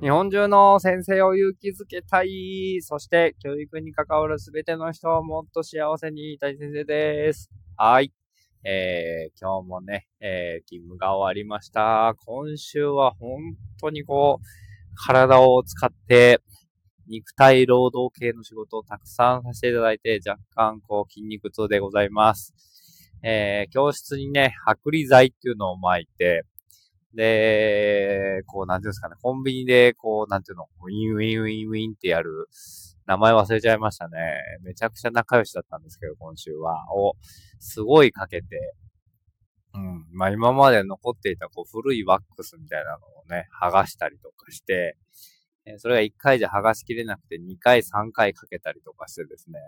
日本中の先生を勇気づけたい。そして、教育に関わるすべての人をもっと幸せにいたい先生です。はい。えー、今日もね、えー、勤務が終わりました。今週は本当にこう、体を使って、肉体労働系の仕事をたくさんさせていただいて、若干こう筋肉痛でございます。えー、教室にね、剥離剤っていうのを巻いて、で、こう、なんていうんですかね、コンビニで、こう、なんていうの、ウィンウィンウィンウィンってやる、名前忘れちゃいましたね。めちゃくちゃ仲良しだったんですけど、今週は。を、すごいかけて、うん。まあ今まで残っていたこう古いワックスみたいなのをね、剥がしたりとかして、それが1回じゃ剥がしきれなくて2回3回かけたりとかしてですね。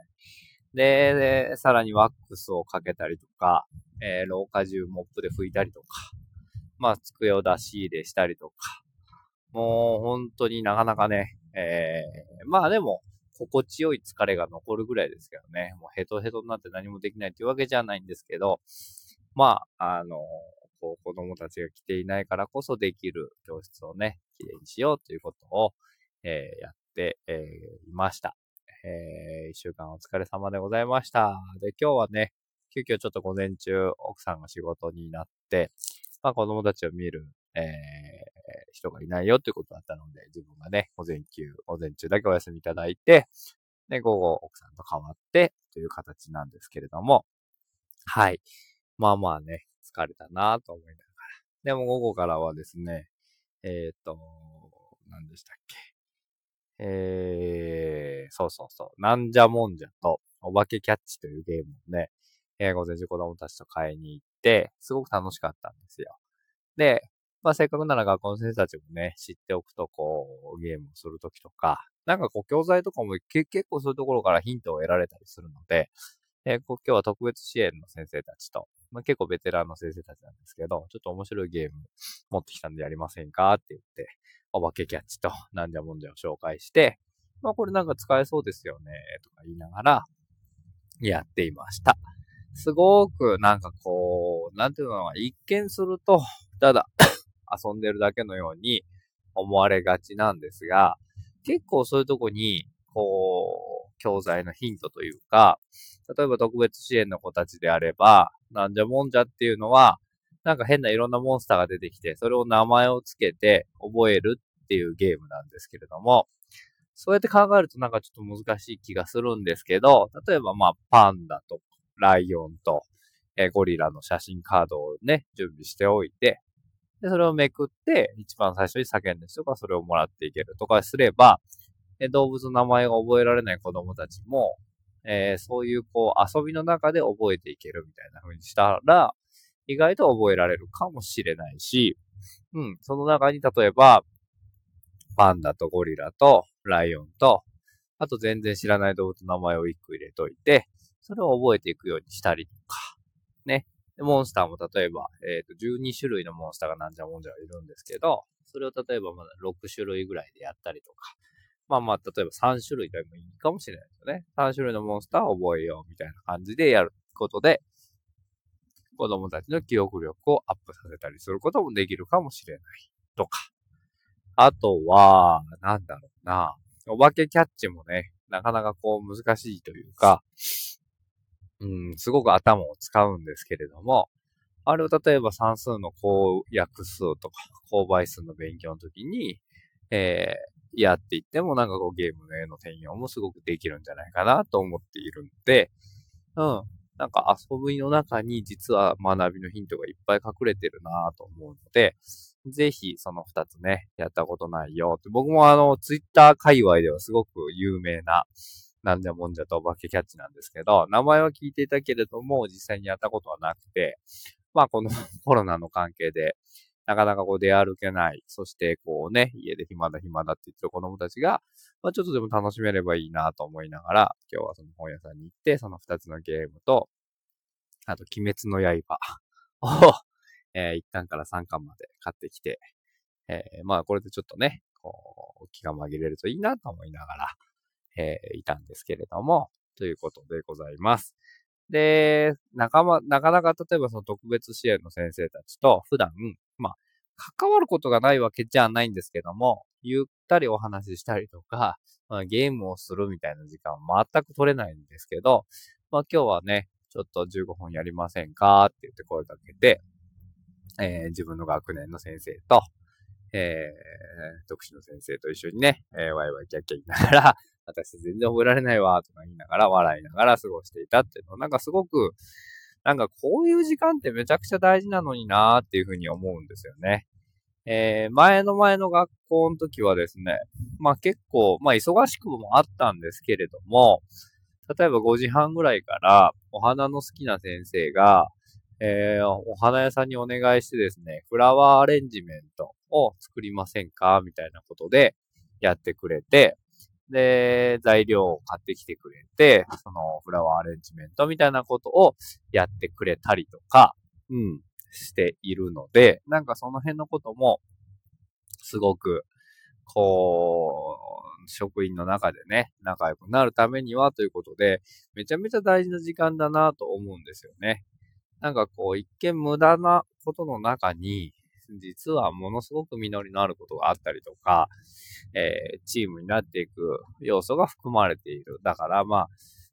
で、でさらにワックスをかけたりとか、えー、廊下中モップで拭いたりとか、まあ、机を出し入れしたりとか、もう本当になかなかね、えー、まあでも、心地よい疲れが残るぐらいですけどね、もうヘトヘトになって何もできないっていうわけじゃないんですけど、まあ、あの、こう子供たちが来ていないからこそできる教室をね、きれいにしようということを、えー、やって、えー、いました。えー、一週間お疲れ様でございました。で、今日はね、急遽ちょっと午前中、奥さんが仕事になって、まあ子供たちを見る、えー、人がいないよっていうことだったので、自分がね、午前休、午前中だけお休みいただいて、で、午後奥さんと変わってという形なんですけれども、はい。まあまあね、疲れたなと思いながら。でも午後からはですね、えっ、ー、と、何でしたっけ？えー、そうそうそう、なんじゃもんじゃと、お化けキャッチというゲームをね、えー、午前中子供たちと買いに行って、すごく楽しかったんですよ。で、まあ、せっかくなら学校の先生たちもね、知っておくと、こう、ゲームをするときとか、なんかこう、教材とかも結構そういうところからヒントを得られたりするので、えー、今日は特別支援の先生たちと、まあ、結構ベテランの先生たちなんですけど、ちょっと面白いゲーム持ってきたんでやりませんかって言って、お化けキャッチと なんじゃもんじゃを紹介して、まあこれなんか使えそうですよね、とか言いながら、やっていました。すごくなんかこう、なんていうのか、一見すると、ただ 遊んでるだけのように思われがちなんですが、結構そういうとこに、こう、教材のヒントというか、例えば特別支援の子たちであれば、なんじゃもんじゃっていうのは、なんか変ないろんなモンスターが出てきて、それを名前をつけて覚えるっていうゲームなんですけれども、そうやって考えるとなんかちょっと難しい気がするんですけど、例えばまあパンダとライオンと、えゴリラの写真カードをね、準備しておいて、で、それをめくって、一番最初に叫んだ人がそれをもらっていけるとかすれば、え動物の名前が覚えられない子供たちも、えー、そういうこう遊びの中で覚えていけるみたいな風にしたら、意外と覚えられるかもしれないし、うん、その中に例えば、パンダとゴリラとライオンと、あと全然知らない動物の名前を一個入れといて、それを覚えていくようにしたりとか、ね。モンスターも例えば、えっ、ー、と、12種類のモンスターがなんじゃもんじゃいるんですけど、それを例えばまだ6種類ぐらいでやったりとか、まあまあ、例えば3種類でもいいかもしれないですよね。3種類のモンスターを覚えようみたいな感じでやることで、子供たちの記憶力をアップさせたりすることもできるかもしれないとか。あとは、なんだろうな。お化けキャッチもね、なかなかこう難しいというか、うん、すごく頭を使うんですけれども、あれを例えば算数の公約数とか、公倍数の勉強の時に、えやっていってもなんかこうゲームの絵の転用もすごくできるんじゃないかなと思っているんで、うん。なんか遊びの中に実は学びのヒントがいっぱい隠れてるなと思うので、ぜひその二つね、やったことないよって。僕もあの、ツイッター界隈ではすごく有名な、なんでもんじゃとお化けキャッチなんですけど、名前は聞いていたけれども、実際にやったことはなくて、まあこの コロナの関係で、なかなかこう出歩けない。そしてこうね、家で暇だ暇だって言ってる子供たちが、まあちょっとでも楽しめればいいなと思いながら、今日はその本屋さんに行って、その二つのゲームと、あと鬼滅の刃 を、えー、1巻から3巻まで買ってきて、えー、まあこれでちょっとね、こう、気が紛れるといいなと思いながら、えー、いたんですけれども、ということでございます。で、仲間、なかなか例えばその特別支援の先生たちと普段、まあ、関わることがないわけじゃないんですけども、ゆったりお話ししたりとか、まあ、ゲームをするみたいな時間は全く取れないんですけど、まあ今日はね、ちょっと15分やりませんかって言って声かけて、えー、自分の学年の先生と、えー、特殊の先生と一緒にね、えー、ワイワイキャッキャ言いながら、私全然覚えられないわ、とか言いながら、笑いながら過ごしていたっていうのなんかすごく、なんかこういう時間ってめちゃくちゃ大事なのになーっていうふうに思うんですよね。えー、前の前の学校の時はですね、まあ結構、まあ忙しくもあったんですけれども、例えば5時半ぐらいからお花の好きな先生が、えー、お花屋さんにお願いしてですね、フラワーアレンジメントを作りませんかみたいなことでやってくれて、で、材料を買ってきてくれて、そのフラワーアレンジメントみたいなことをやってくれたりとか、うん、しているので、なんかその辺のことも、すごく、こう、職員の中でね、仲良くなるためにはということで、めちゃめちゃ大事な時間だなと思うんですよね。なんかこう、一見無駄なことの中に、実はものすごく実りのあることがあったりとか、えー、チームになっていく要素が含まれている。だからまあ、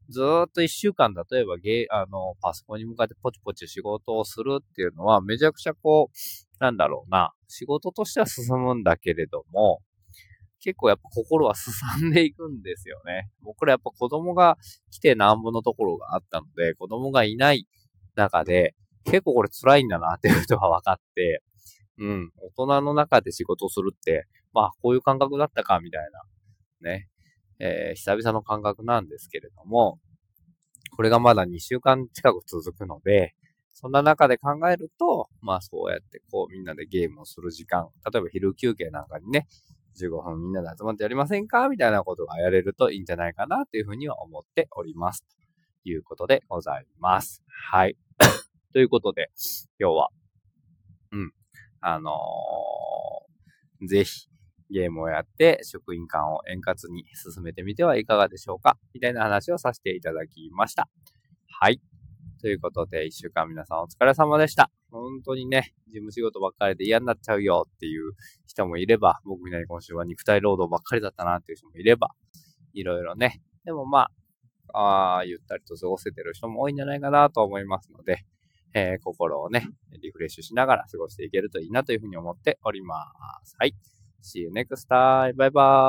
ずっと一週間、例えばゲあの、パソコンに向かってポチポチ仕事をするっていうのは、めちゃくちゃこう、なんだろうな、仕事としては進むんだけれども、結構やっぱ心はすさんでいくんですよね。僕らやっぱ子供が来てなんぼのところがあったので、子供がいない中で、結構これ辛いんだなっていうことが分かって、うん、大人の中で仕事をするって、まあこういう感覚だったか、みたいな、ね、えー、久々の感覚なんですけれども、これがまだ2週間近く続くので、そんな中で考えると、まあそうやってこうみんなでゲームをする時間、例えば昼休憩なんかにね、15分みんなで集まってやりませんかみたいなことがやれるといいんじゃないかなというふうには思っております。ということでございます。はい。ということで、今日は、うん、あのー、ぜひ、ゲームをやって職員間を円滑に進めてみてはいかがでしょうかみたいな話をさせていただきました。はい。ということで、一週間皆さんお疲れ様でした。本当にね、事務仕事ばっかりで嫌になっちゃうよっていう人もいれば、僕みたいに今週は肉体労働ばっかりだったなっていう人もいれば、いろいろね。でもまあ、ああ、ゆったりと過ごせてる人も多いんじゃないかなと思いますので、えー、心をね、リフレッシュしながら過ごしていけるといいなというふうに思っております。はい。See you next time. Bye bye.